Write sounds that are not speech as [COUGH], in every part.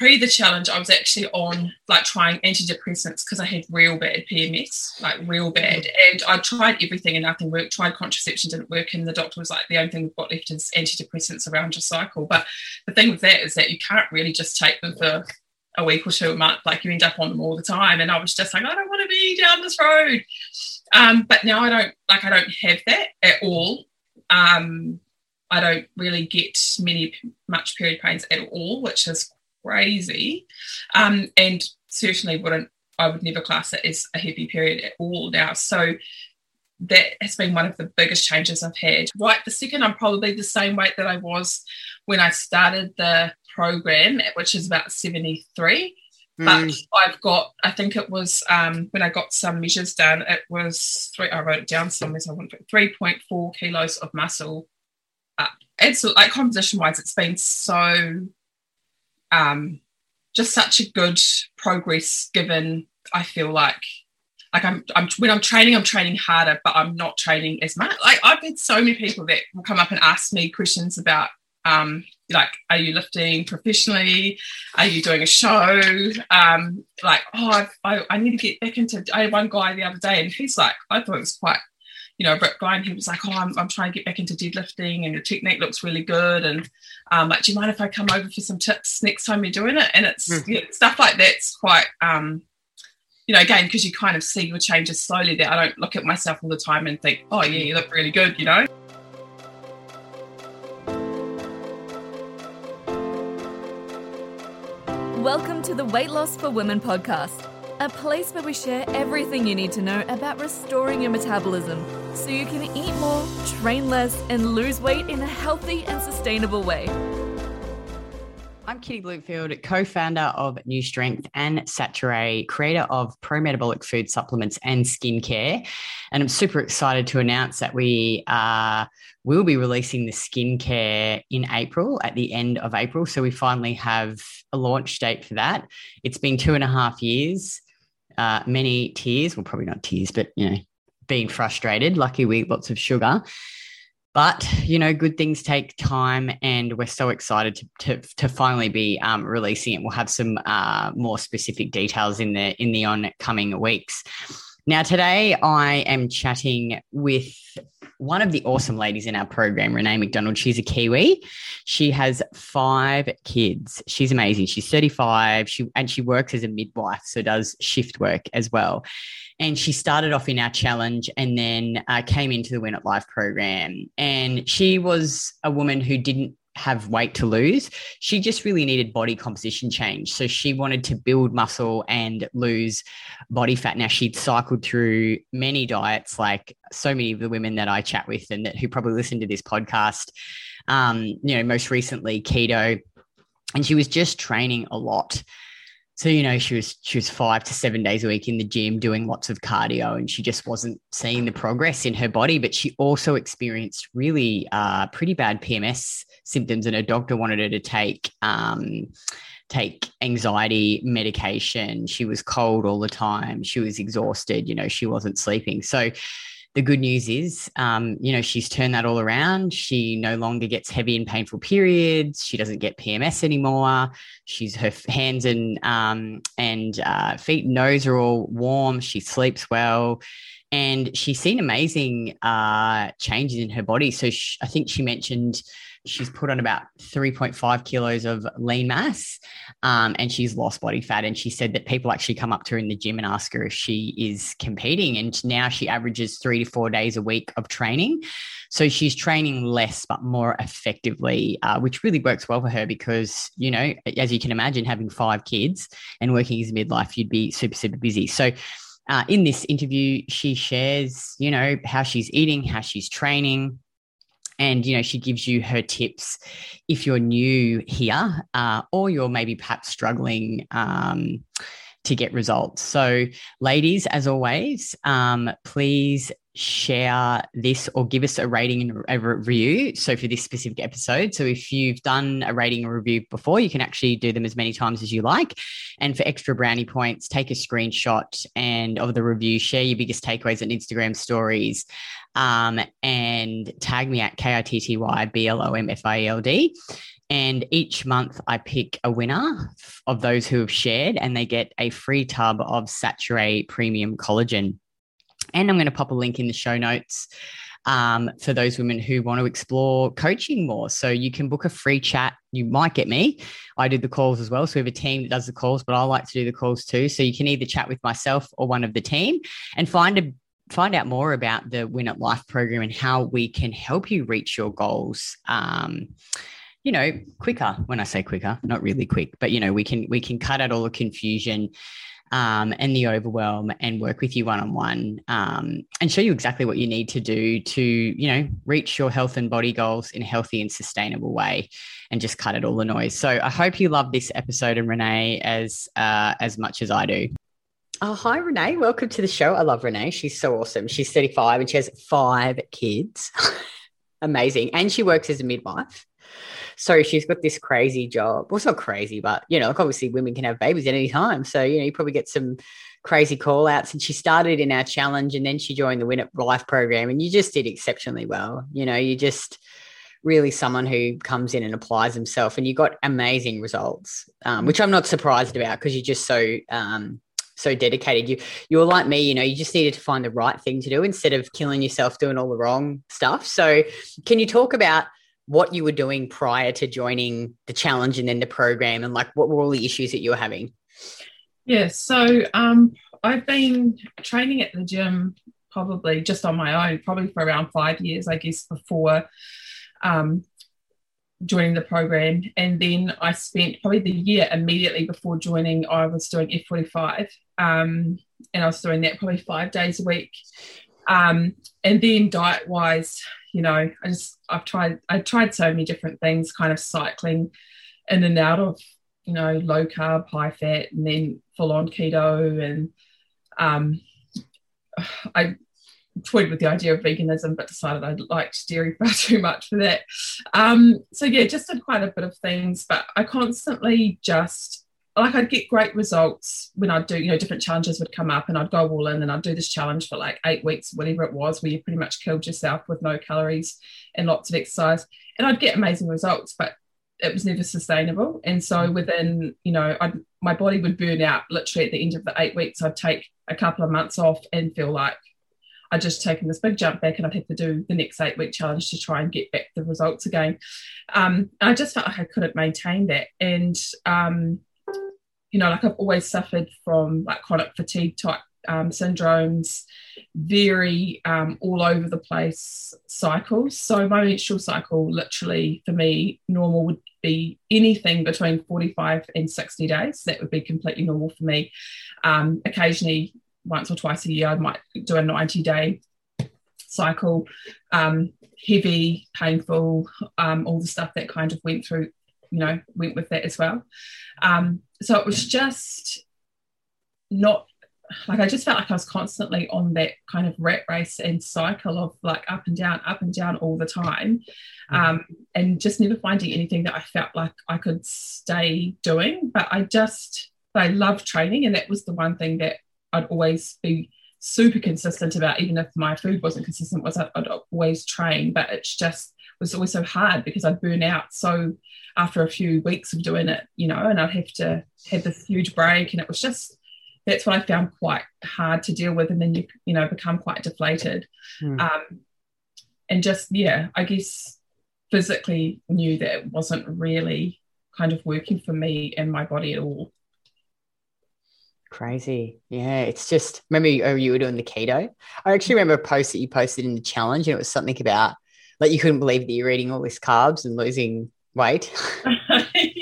pre the challenge, I was actually on like trying antidepressants because I had real bad PMS, like real bad. And I tried everything and nothing worked. Tried contraception, didn't work. And the doctor was like, the only thing we've got left is antidepressants around your cycle. But the thing with that is that you can't really just take them for a week or two a month. Like you end up on them all the time. And I was just like, I don't want to be down this road. Um, but now I don't like I don't have that at all. Um, I don't really get many much period pains at all, which is crazy. Um, and certainly wouldn't I would never class it as a heavy period at all now. So that has been one of the biggest changes I've had. Right, the second, I'm probably the same weight that I was when I started the program, which is about 73. Mm. But I've got, I think it was um, when I got some measures done, it was three, I wrote it down somewhere, so I want 3.4 kilos of muscle up. So, like, composition wise, it's been so, um, just such a good progress given I feel like like I'm, I'm when I'm training, I'm training harder, but I'm not training as much. Like I've had so many people that will come up and ask me questions about um, like, are you lifting professionally? Are you doing a show? Um, like, oh, I, I need to get back into. I had one guy the other day, and he's like, I thought it was quite, you know, a bit guy, and he was like, oh, I'm, I'm trying to get back into deadlifting, and your technique looks really good, and um, like, do you mind if I come over for some tips next time you're doing it? And it's mm. yeah, stuff like that's quite um, you know, again, because you kind of see your changes slowly there. I don't look at myself all the time and think, oh, yeah, you look really good, you know? Welcome to the Weight Loss for Women podcast, a place where we share everything you need to know about restoring your metabolism so you can eat more, train less, and lose weight in a healthy and sustainable way. I'm Kitty Blomfield, co founder of New Strength and Saturé, creator of pro metabolic food supplements and skincare. And I'm super excited to announce that we uh, will be releasing the skincare in April, at the end of April. So we finally have a launch date for that. It's been two and a half years, uh, many tears, well, probably not tears, but, you know, being frustrated. Lucky we eat lots of sugar. But you know, good things take time, and we're so excited to to, to finally be um, releasing it. We'll have some uh, more specific details in the in the oncoming weeks. Now, today I am chatting with one of the awesome ladies in our program, Renee McDonald. She's a Kiwi. She has five kids. She's amazing. She's 35. She and she works as a midwife, so does shift work as well. And she started off in our challenge and then uh, came into the Win at Life program. And she was a woman who didn't have weight to lose. She just really needed body composition change. So she wanted to build muscle and lose body fat. Now she'd cycled through many diets, like so many of the women that I chat with and that who probably listen to this podcast. Um, you know, most recently keto, and she was just training a lot so you know she was she was five to seven days a week in the gym doing lots of cardio and she just wasn't seeing the progress in her body but she also experienced really uh, pretty bad pms symptoms and her doctor wanted her to take um, take anxiety medication. She was cold all the time. She was exhausted. You know she wasn't sleeping. So the good news is, um, you know, she's turned that all around. She no longer gets heavy and painful periods. She doesn't get PMS anymore. She's her hands and um, and uh, feet and nose are all warm. She sleeps well, and she's seen amazing uh, changes in her body. So she, I think she mentioned she's put on about 3.5 kilos of lean mass um, and she's lost body fat. And she said that people actually come up to her in the gym and ask her if she is competing. And now she averages three to four days a week of training. So she's training less but more effectively, uh, which really works well for her because, you know, as you can imagine, having five kids and working as a midwife, you'd be super, super busy. So, uh, in this interview, she shares, you know, how she's eating, how she's training, and you know she gives you her tips if you're new here uh, or you're maybe perhaps struggling um, to get results. So ladies as always um, please share this or give us a rating and a review. So for this specific episode, so if you've done a rating or review before, you can actually do them as many times as you like. And for extra brownie points, take a screenshot and of the review, share your biggest takeaways on Instagram stories, um, and tag me at K I T T Y B L O M F I L D. And each month I pick a winner of those who have shared, and they get a free tub of Saturé Premium Collagen. And I'm going to pop a link in the show notes um, for those women who want to explore coaching more. So you can book a free chat. You might get me. I do the calls as well. So we have a team that does the calls, but I like to do the calls too. So you can either chat with myself or one of the team and find a find out more about the Win at Life program and how we can help you reach your goals. Um, you know, quicker. When I say quicker, not really quick, but you know, we can we can cut out all the confusion um, and the overwhelm and work with you one on one and show you exactly what you need to do to you know reach your health and body goals in a healthy and sustainable way and just cut out all the noise so i hope you love this episode and renee as uh, as much as i do Oh, hi, Renee. Welcome to the show. I love Renee. She's so awesome. She's 35 and she has five kids. [LAUGHS] Amazing. And she works as a midwife. So she's got this crazy job. Well, it's not crazy, but you know, like obviously women can have babies at any time. So, you know, you probably get some crazy call outs. And she started in our challenge and then she joined the Win at Life program. And you just did exceptionally well. You know, you just really someone who comes in and applies himself and you got amazing results, um, which I'm not surprised about because you're just so um, so dedicated. You you're like me, you know, you just needed to find the right thing to do instead of killing yourself doing all the wrong stuff. So can you talk about what you were doing prior to joining the challenge and then the program and like what were all the issues that you were having? Yeah, so um, I've been training at the gym probably just on my own, probably for around five years, I guess, before um, joining the program. And then I spent probably the year immediately before joining, I was doing F45. Um, and I was doing that probably five days a week. Um, and then diet wise, you know, I just I've tried I tried so many different things, kind of cycling in and out of you know low carb, high fat, and then full on keto, and um, [SIGHS] I toyed with the idea of veganism, but decided I liked dairy [LAUGHS] far too much for that. Um, so yeah, just did quite a bit of things, but I constantly just like I'd get great results when I'd do, you know, different challenges would come up and I'd go all in and I'd do this challenge for like eight weeks, whatever it was, where you pretty much killed yourself with no calories and lots of exercise. And I'd get amazing results, but it was never sustainable. And so mm. within, you know, I'd, my body would burn out literally at the end of the eight weeks. I'd take a couple of months off and feel like I'd just taken this big jump back and I'd have to do the next eight week challenge to try and get back the results again. Um, I just felt like I couldn't maintain that. And um, you know, like I've always suffered from like chronic fatigue type um, syndromes, very um, all over the place cycles. So my menstrual cycle, literally for me, normal would be anything between 45 and 60 days. That would be completely normal for me. Um, occasionally, once or twice a year, I might do a 90 day cycle. Um, heavy, painful, um, all the stuff that kind of went through you know went with that as well um, so it was just not like I just felt like I was constantly on that kind of rat race and cycle of like up and down, up and down all the time, um, and just never finding anything that I felt like I could stay doing. But I just, I love training, and that was the one thing that I'd always be super consistent about, even if my food wasn't consistent. Was I'd always train, but it's just was always so hard because I'd burn out so after a few weeks of doing it, you know, and I'd have to have this huge break. And it was just that's what I found quite hard to deal with. And then you, you know, become quite deflated. Mm. Um, and just, yeah, I guess physically knew that it wasn't really kind of working for me and my body at all. Crazy. Yeah. It's just, remember you, oh, you were doing the keto? I actually remember a post that you posted in the challenge and it was something about like you couldn't believe that you're eating all this carbs and losing weight. [LAUGHS] [LAUGHS]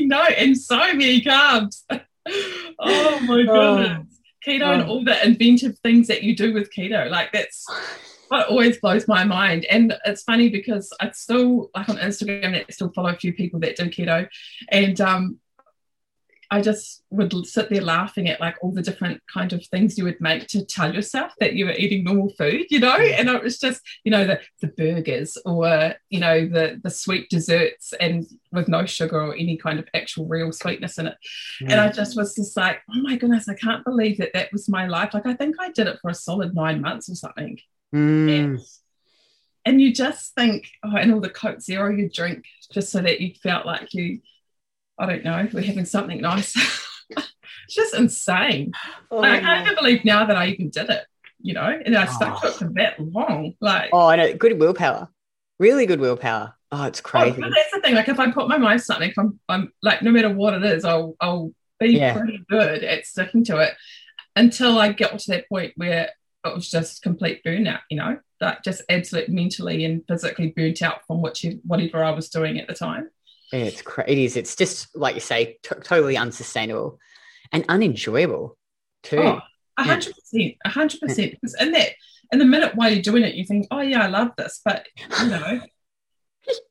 no, and so many carbs. [LAUGHS] oh my oh. goodness. Oh. Keto oh. and all the inventive things that you do with keto. Like that's [SIGHS] what always blows my mind. And it's funny because I still like on Instagram I still follow a few people that do keto. And um I just would sit there laughing at like all the different kind of things you would make to tell yourself that you were eating normal food, you know, and it was just, you know, the, the burgers or, you know, the, the sweet desserts and with no sugar or any kind of actual real sweetness in it. Mm. And I just was just like, oh my goodness, I can't believe that that was my life. Like, I think I did it for a solid nine months or something. Mm. And, and you just think, oh, and all the Coke Zero you drink just so that you felt like you, I don't know, we're having something nice. it's [LAUGHS] just insane. Oh, like, I can't even believe now that I even did it, you know, and I stuck oh. to it ah. for that long. Like, oh, I know, good willpower, really good willpower. Oh, it's oh, crazy. Oh, that's the thing. Like, if I put my mind to something, I'm, I'm like, no matter what it is, I'll, I'll be yeah. pretty good at sticking to it until I get to that point where it was just complete burnout, you know, like just absolute mentally and physically burnt out from which whatever I was doing at the time. It's crazy. It is. It's just like you say, t- totally unsustainable and unenjoyable too. Oh, a hundred percent, a hundred percent. Because in that, in the minute while you're doing it, you think, "Oh yeah, I love this," but you [LAUGHS] know,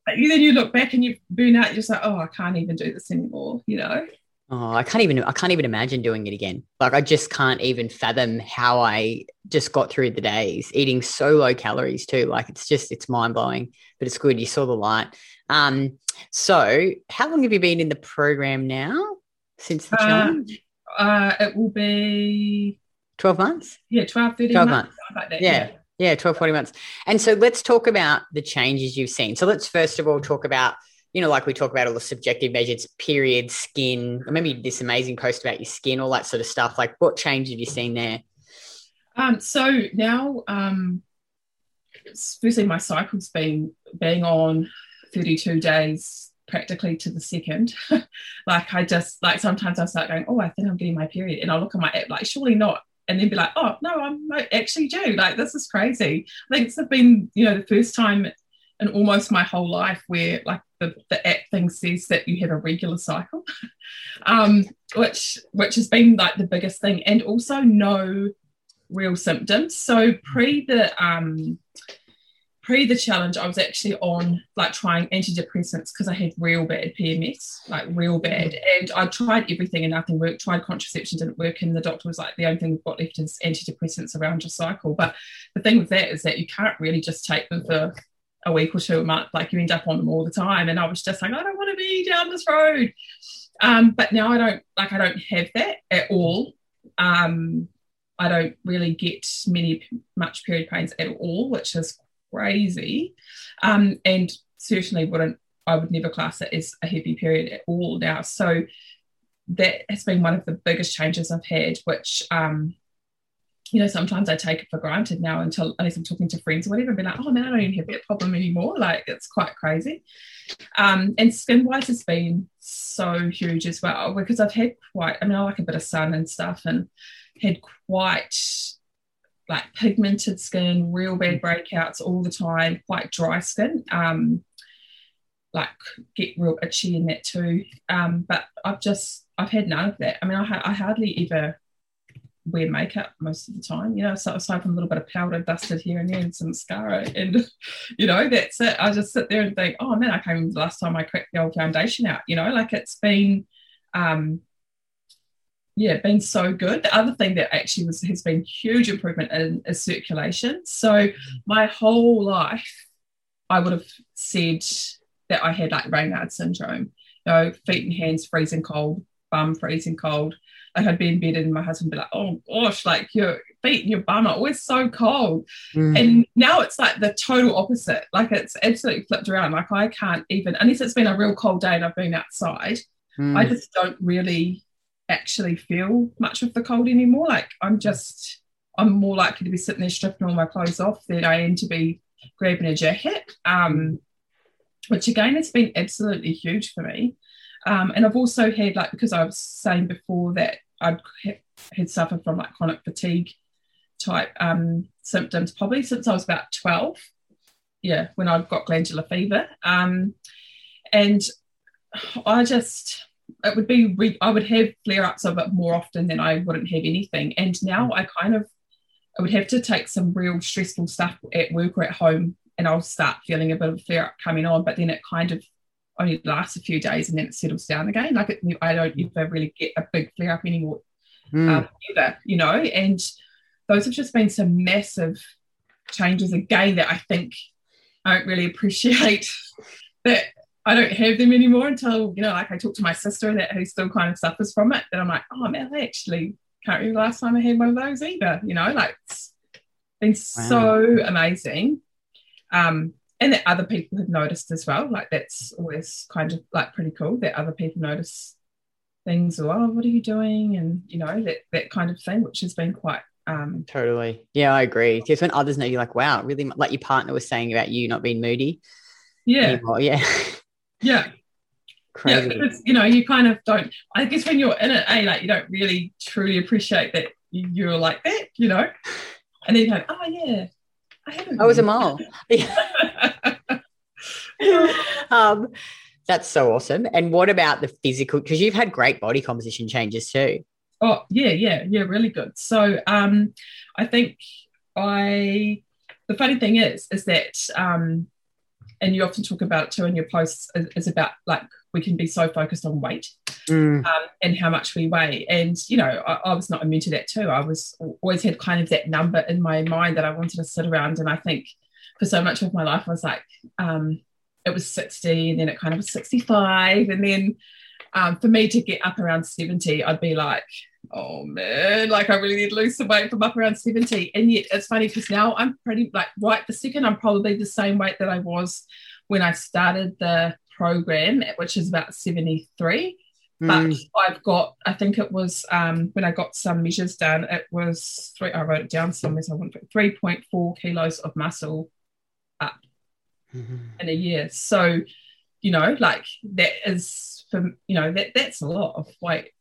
but then you look back and you burn out. You're just like, "Oh, I can't even do this anymore," you know. Oh, I can't even I can't even imagine doing it again. Like I just can't even fathom how I just got through the days eating so low calories too. Like it's just it's mind blowing, but it's good. You saw the light. Um, so how long have you been in the program now since the uh, challenge? Uh, it will be 12 months. Yeah, 12, 13 12 months. months. That, yeah. yeah. Yeah, 12, 40 months. And so let's talk about the changes you've seen. So let's first of all talk about you know, like we talk about all the subjective measures, period, skin. Remember this amazing post about your skin, all that sort of stuff. Like, what change have you seen there? Um, so now, um, firstly, my cycle's been being on 32 days practically to the second. [LAUGHS] like, I just, like, sometimes I start going, oh, I think I'm getting my period. And I'll look at my app, like, surely not. And then be like, oh, no, I'm actually do. Like, this is crazy. I think it's been, you know, the first time in almost my whole life where like the, the app thing says that you have a regular cycle [LAUGHS] um, which which has been like the biggest thing and also no real symptoms. So pre the um pre the challenge i was actually on like trying antidepressants because i had real bad pms like real bad and i tried everything and nothing worked. Tried contraception didn't work and the doctor was like the only thing we've got left is antidepressants around your cycle. But the thing with that is that you can't really just take them for a week or two a month. Like you end up on them all the time. And I was just like, I don't want to be down this road. Um, but now I don't like I don't have that at all. Um, I don't really get many much period pains at all, which is crazy. Um, and certainly wouldn't I would never class it as a heavy period at all now. So that has been one of the biggest changes I've had, which um, you know, sometimes I take it for granted now until unless I'm talking to friends or whatever, and be like, oh man, I don't even have that problem anymore. Like it's quite crazy. Um, and skin wise has been so huge as well because I've had quite, I mean, I like a bit of sun and stuff and had quite like pigmented skin, real bad breakouts all the time, quite dry skin. Um, like get real itchy in that too. Um, but I've just I've had none of that. I mean, I, I hardly ever wear makeup most of the time, you know, so aside from a little bit of powder dusted here and there and some mascara and [LAUGHS] you know, that's it. I just sit there and think, oh man, I can't the last time I cracked the old foundation out, you know, like it's been um yeah, been so good. The other thing that actually was has been huge improvement in is circulation. So my whole life I would have said that I had like Raynaud syndrome, you know, feet and hands freezing cold, bum freezing cold, like I'd be in bed and my husband would be like, oh gosh, like your feet and your bum are always so cold. Mm. And now it's like the total opposite. Like it's absolutely flipped around. Like I can't even, unless it's been a real cold day and I've been outside, mm. I just don't really actually feel much of the cold anymore. Like I'm just, I'm more likely to be sitting there stripping all my clothes off than I am to be grabbing a jacket. Um, which again has been absolutely huge for me. Um, and I've also had like because I was saying before that I'd had suffered from like chronic fatigue type um, symptoms probably since I was about 12. Yeah, when I got glandular fever. Um, and I just, it would be, re- I would have flare ups of it more often than I wouldn't have anything. And now I kind of, I would have to take some real stressful stuff at work or at home and I'll start feeling a bit of flare up coming on, but then it kind of only lasts a few days and then it settles down again. Like it, I don't ever really get a big flare up anymore mm. um, either, you know. And those have just been some massive changes again that I think I don't really appreciate [LAUGHS] that I don't have them anymore until you know, like I talk to my sister that who still kind of suffers from it. That I'm like, oh man, I actually can't remember the last time I had one of those either. You know, like it's been wow. so amazing. Um, and that other people have noticed as well. Like that's always kind of like pretty cool that other people notice things or oh, what are you doing? And you know, that that kind of thing, which has been quite um totally. Yeah, I agree. Because when others know you're like, wow, really like your partner was saying about you not being moody. Yeah. Anymore. Yeah. [LAUGHS] Yeah. Crazy. Yeah, you know, you kind of don't I guess when you're in it, eh, like you don't really truly appreciate that you're like that, you know. And then you go, oh yeah, I. I was a mole. [LAUGHS] [LAUGHS] um, that's so awesome. And what about the physical? Because you've had great body composition changes too. Oh yeah, yeah, yeah, really good. So um, I think I. The funny thing is, is that um, and you often talk about it too in your posts is, is about like we can be so focused on weight Mm. um, and how much we weigh. And, you know, I, I, was not immune to that too. I was always had kind of that number in my mind that I wanted to sit around. And I think for so much of my life, I was like, um, it was 60 and then it kind of was 65. And then um, for me to get up around 70, I'd be like, oh man, like I really need to lose some weight from up around 70. And yet it's funny because now I'm pretty like right the second, I'm probably the same weight that I was when I started the program, which is about 73 but mm. I've got, I think it was um, when I got some measures done, it was three, I wrote it down somewhere, so I want 3.4 kilos of muscle up mm-hmm. in a year. So, you know, like that is for, you know, that that's a lot of weight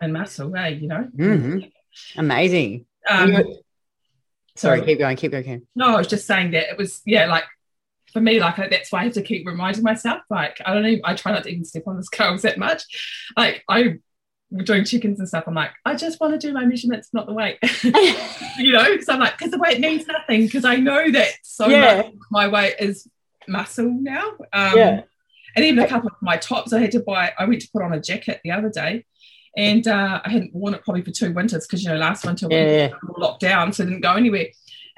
and muscle, eh, you know? Mm-hmm. Amazing. Um, sorry, keep going, keep going. No, I was just saying that it was, yeah, like for me, like that's why I have to keep reminding myself. Like I don't even, I try not to even step on the scales [LAUGHS] that much. Like I doing chickens and stuff. I'm like, I just want to do my measurements, not the weight. [LAUGHS] you know, so I'm like, because the weight means nothing. Because I know that so yeah. much my weight is muscle now. Um, yeah. And even a couple of my tops, I had to buy. I went to put on a jacket the other day, and uh, I hadn't worn it probably for two winters because you know last winter yeah. we were locked down, so it didn't go anywhere.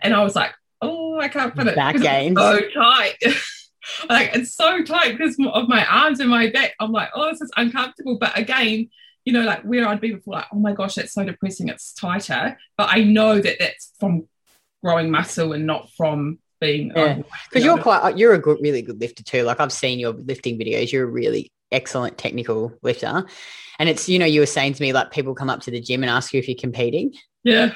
And I was like, oh, I can't put it. Back games. so tight. [LAUGHS] like it's so tight because of my arms and my back. I'm like, oh, this is uncomfortable. But again, you know, like where I'd be before, like, oh my gosh, that's so depressing. It's tighter. But I know that that's from growing muscle and not from being. Yeah, um, because you are quite, uh, you're a good, really good lifter too. Like I've seen your lifting videos. You're a really excellent technical lifter. And it's, you know, you were saying to me, like people come up to the gym and ask you if you're competing. Yeah,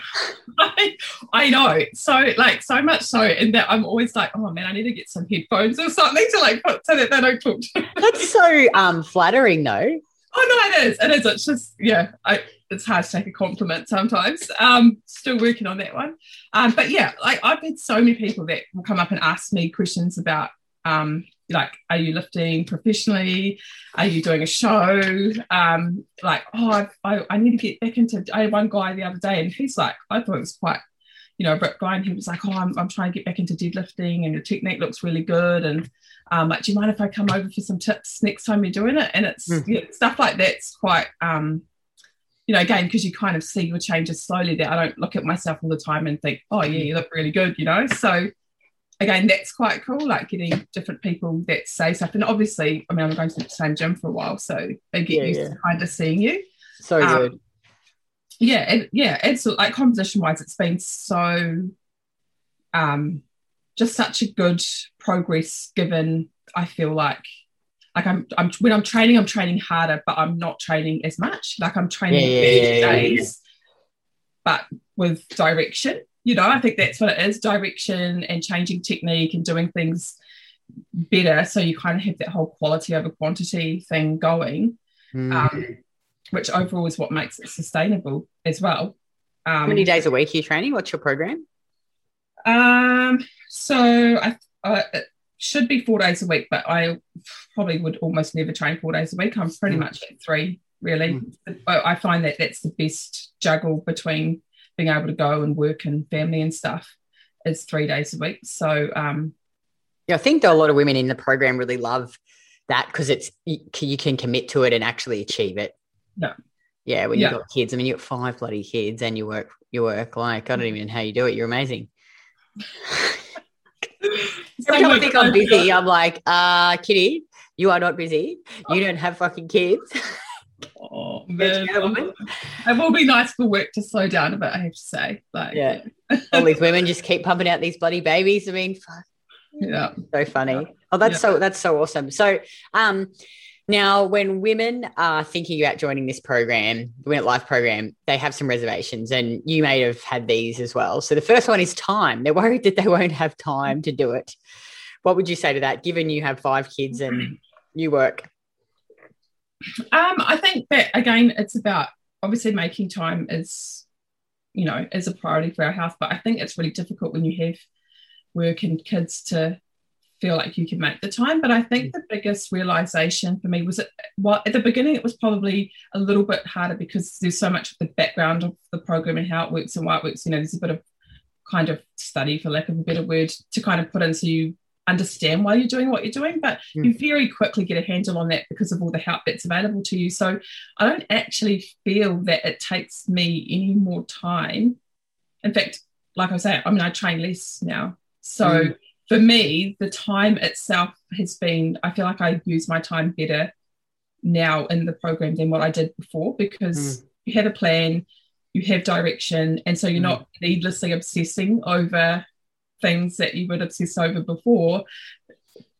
I, [LAUGHS] I know. So like so much so, and that I'm always like, oh man, I need to get some headphones or something to like put so that they don't talk. To That's so um flattering, though. Oh no, it is. It is. It's just yeah. I it's hard to take a compliment sometimes. Um, still working on that one. Um, but yeah, like I've had so many people that will come up and ask me questions about um like are you lifting professionally are you doing a show um like oh I, I need to get back into i had one guy the other day and he's like i thought it was quite you know a guy and he was like oh I'm, I'm trying to get back into deadlifting and your technique looks really good and um like do you mind if i come over for some tips next time you're doing it and it's mm. yeah, stuff like that's quite um you know, again, because you kind of see your changes slowly that I don't look at myself all the time and think, oh, yeah, you look really good, you know. So again, that's quite cool, like getting different people that say stuff. And obviously, I mean, I'm going to the same gym for a while, so they get yeah, used yeah. to kind of seeing you. So um, good. Yeah, and yeah, it's like composition wise, it's been so um just such a good progress given I feel like like I'm, I'm when I'm training, I'm training harder, but I'm not training as much. Like I'm training yeah, days, but with direction you know, I think that's what it is direction and changing technique and doing things better. So you kind of have that whole quality over quantity thing going, mm. um, which overall is what makes it sustainable as well. Um, How many days a week are you training? What's your program? Um, so I, it should be four days a week, but I probably would almost never train four days a week. I'm pretty mm. much at three, really. Mm. I find that that's the best juggle between being able to go and work and family and stuff is three days a week. So, um, yeah, I think a lot of women in the program really love that because it's you can commit to it and actually achieve it. Yeah. Yeah, when you've got kids, I mean, you've got five bloody kids and you work, you work like I don't even know how you do it. You're amazing. [LAUGHS] Every time I think I'm busy, I'm like, uh, Kitty, you are not busy. You don't have fucking kids. [LAUGHS] Oh, man. It will be nice for work to slow down a bit, I have to say. Like, yeah. All these women just keep pumping out these bloody babies. I mean, fuck. Yeah. So funny. Oh, that's yeah. so that's so awesome. So um now, when women are thinking about joining this program, the Win Life program, they have some reservations, and you may have had these as well. So, the first one is time. They're worried that they won't have time to do it. What would you say to that, given you have five kids and [CLEARS THROAT] you work? Um, I think that again, it's about obviously making time is, you know, is a priority for our health. But I think it's really difficult when you have work and kids to feel like you can make the time. But I think the biggest realization for me was that, well, at the beginning, it was probably a little bit harder because there's so much of the background of the program and how it works and why it works. You know, there's a bit of kind of study, for lack of a better word, to kind of put in so you understand why you're doing what you're doing. But mm. you very quickly get a handle on that because of all the help that's available to you. So I don't actually feel that it takes me any more time. In fact, like I say, I mean, I train less now. So mm for me, the time itself has been, I feel like I use my time better now in the program than what I did before because mm. you have a plan, you have direction, and so you're mm. not needlessly obsessing over things that you would obsess over before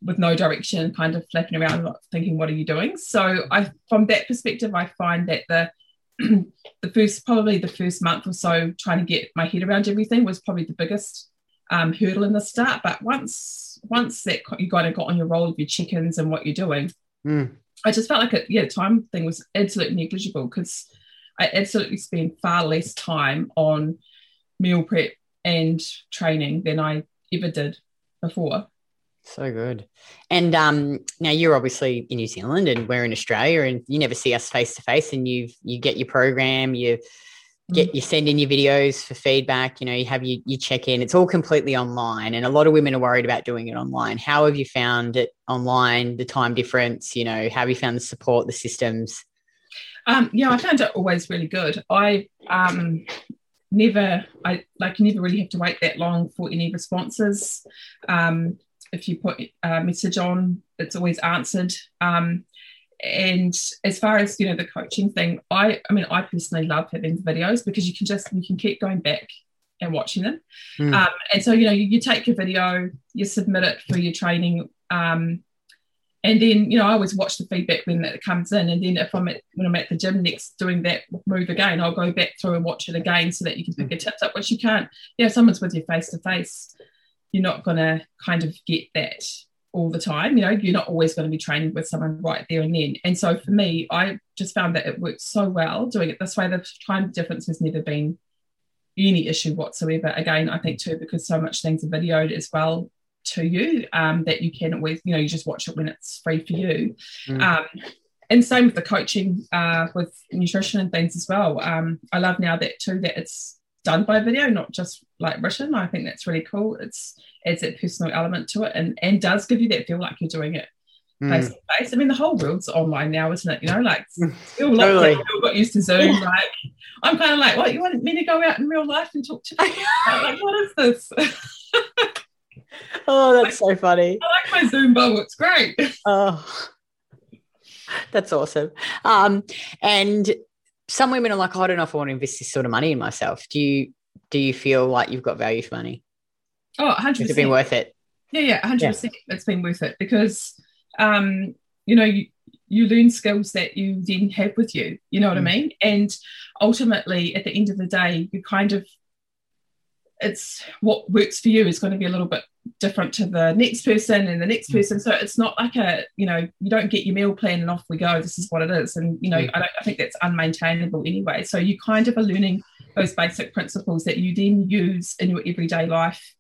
with no direction, kind of flapping around, not thinking, what are you doing? So I from that perspective, I find that the [CLEARS THROAT] the first probably the first month or so trying to get my head around everything was probably the biggest um, hurdle in the start. But once once that you kind of got on your roll of your chickens and what you're doing, mm. I just felt like it. Yeah, time thing was absolutely negligible because I absolutely spend far less time on meal prep and training than I ever did before. So good. And um, now you're obviously in New Zealand and we're in Australia and you never see us face to face and you've you get your program, you get mm. you send in your videos for feedback you know you have your, your check in it's all completely online and a lot of women are worried about doing it online how have you found it online the time difference you know how have you found the support the systems um, yeah i found it always really good i um, never i like you never really have to wait that long for any responses. Um, if you put a message on it's always answered. Um, and as far as you know the coaching thing i i mean i personally love having the videos because you can just you can keep going back and watching them. Mm. um, and so you know you, you, take your video you submit it for your training um, and then you know i always watch the feedback when it comes in and then if i'm at when i'm at the gym next doing that move again i'll go back through and watch it again so that you can pick your tips up which you can't yeah if someone's with you face to face you're not to kind of get that all the time. You know, you're not always going to be training with someone right there and then. And so for me, I just found that it worked so well doing it this way. The time difference has never been any issue whatsoever. Again, I think too, because so much things are videoed as well to you um, that you can always, you know, you just watch it when it's free for you. Mm. Um, and same with the coaching uh, with nutrition and things as well. Um, I love now that too that it's done by video, not just like written. I think that's really cool. It's adds that personal element to it and and does give you that feel like you're doing it face to face. I mean, the whole world's online now, isn't it? You know, like [LAUGHS] still totally. still got used to Zoom. Like I'm kind of like, what you want me to go out in real life and talk to people? [LAUGHS] like, what is this? [LAUGHS] oh, that's so funny. I like my Zoom bubble. It's great. Oh, that's awesome. Um, and some women are like, oh, I don't know if I want to invest this sort of money in myself. Do you do you feel like you've got value for money? Oh, 100 Has it been worth it? Yeah, yeah, 100 yeah. percent it's been worth it because um, you know, you, you learn skills that you then have with you, you know what mm. I mean? And ultimately at the end of the day, you kind of it's what works for you is going to be a little bit different to the next person and the next mm. person. So it's not like a, you know, you don't get your meal plan and off we go. This is what it is. And, you know, mm. I, don't, I think that's unmaintainable anyway. So you kind of are learning those basic principles that you then use in your everyday life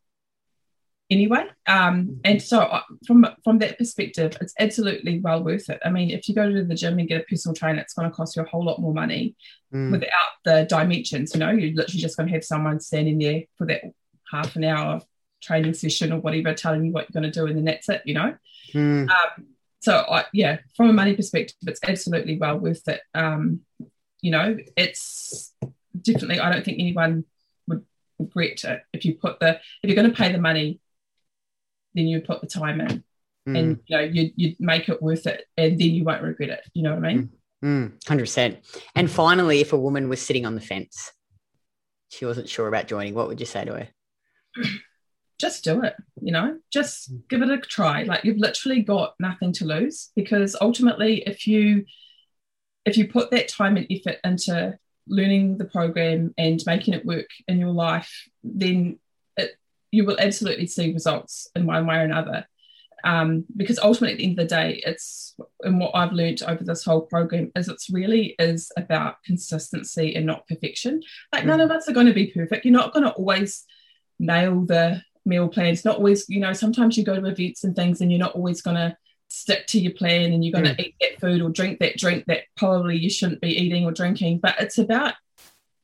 anyway. Um, and so uh, from from that perspective, it's absolutely well worth it. I mean, if you go to the gym and get a personal trainer, it's going to cost you a whole lot more money mm. without the dimensions. You know, you're literally just going to have someone standing there for that half an hour training session or whatever, telling you what you're going to do, and then that's it. You know. Mm. Um, so I, yeah, from a money perspective, it's absolutely well worth it. Um, you know, it's definitely. I don't think anyone would regret it if you put the if you're going to pay the money then you put the time in mm. and you know you you make it worth it and then you won't regret it you know what i mean mm. 100% and finally if a woman was sitting on the fence she wasn't sure about joining what would you say to her [CLEARS THROAT] just do it, you know, just give it a try. Like you've literally got nothing to lose because ultimately if you if you put that time and effort into learning the program and making it work in your life, then you will absolutely see results in one way or another. Um, because ultimately at the end of the day it's and what i've learned over this whole program is it's really is about consistency and not perfection like mm. none of us are going to be perfect you're not going to always nail the meal plans not always you know sometimes you go to events and things and you're not always going to stick to your plan and you're going to mm. eat that food or drink that drink that probably you shouldn't be eating or drinking but it's about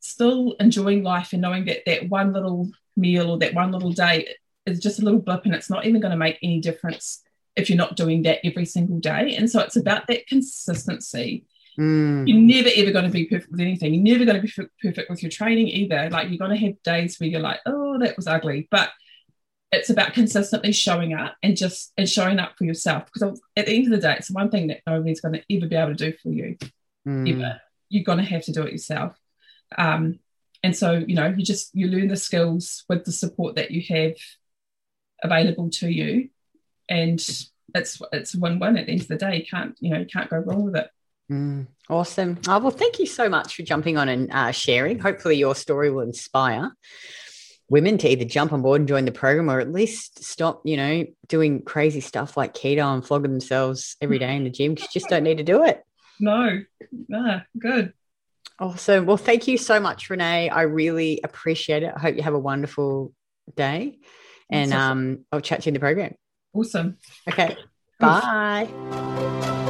still enjoying life and knowing that that one little meal or that one little day is just a little blip and it's not even going to make any difference if you're not doing that every single day. And so it's about that consistency. Mm. You're never ever going to be perfect with anything. You're never going to be perfect with your training either. Like you're going to have days where you're like, oh, that was ugly. But it's about consistently showing up and just and showing up for yourself. Because at the end of the day, it's one thing that nobody's going to ever be able to do for you. Mm. Ever. You're going to have to do it yourself. Um, and so, you know, you just you learn the skills with the support that you have available to you. And it's it's win-win at the end of the day. You can't you know you can't go wrong with it. Mm, awesome. Oh, well thank you so much for jumping on and uh, sharing. Hopefully your story will inspire women to either jump on board and join the program or at least stop you know doing crazy stuff like keto and flogging themselves every [LAUGHS] day in the gym because you just don't need to do it. No. Nah, good awesome well thank you so much renee i really appreciate it i hope you have a wonderful day and um, I'll chat to you in the program. Awesome. Okay. Bye.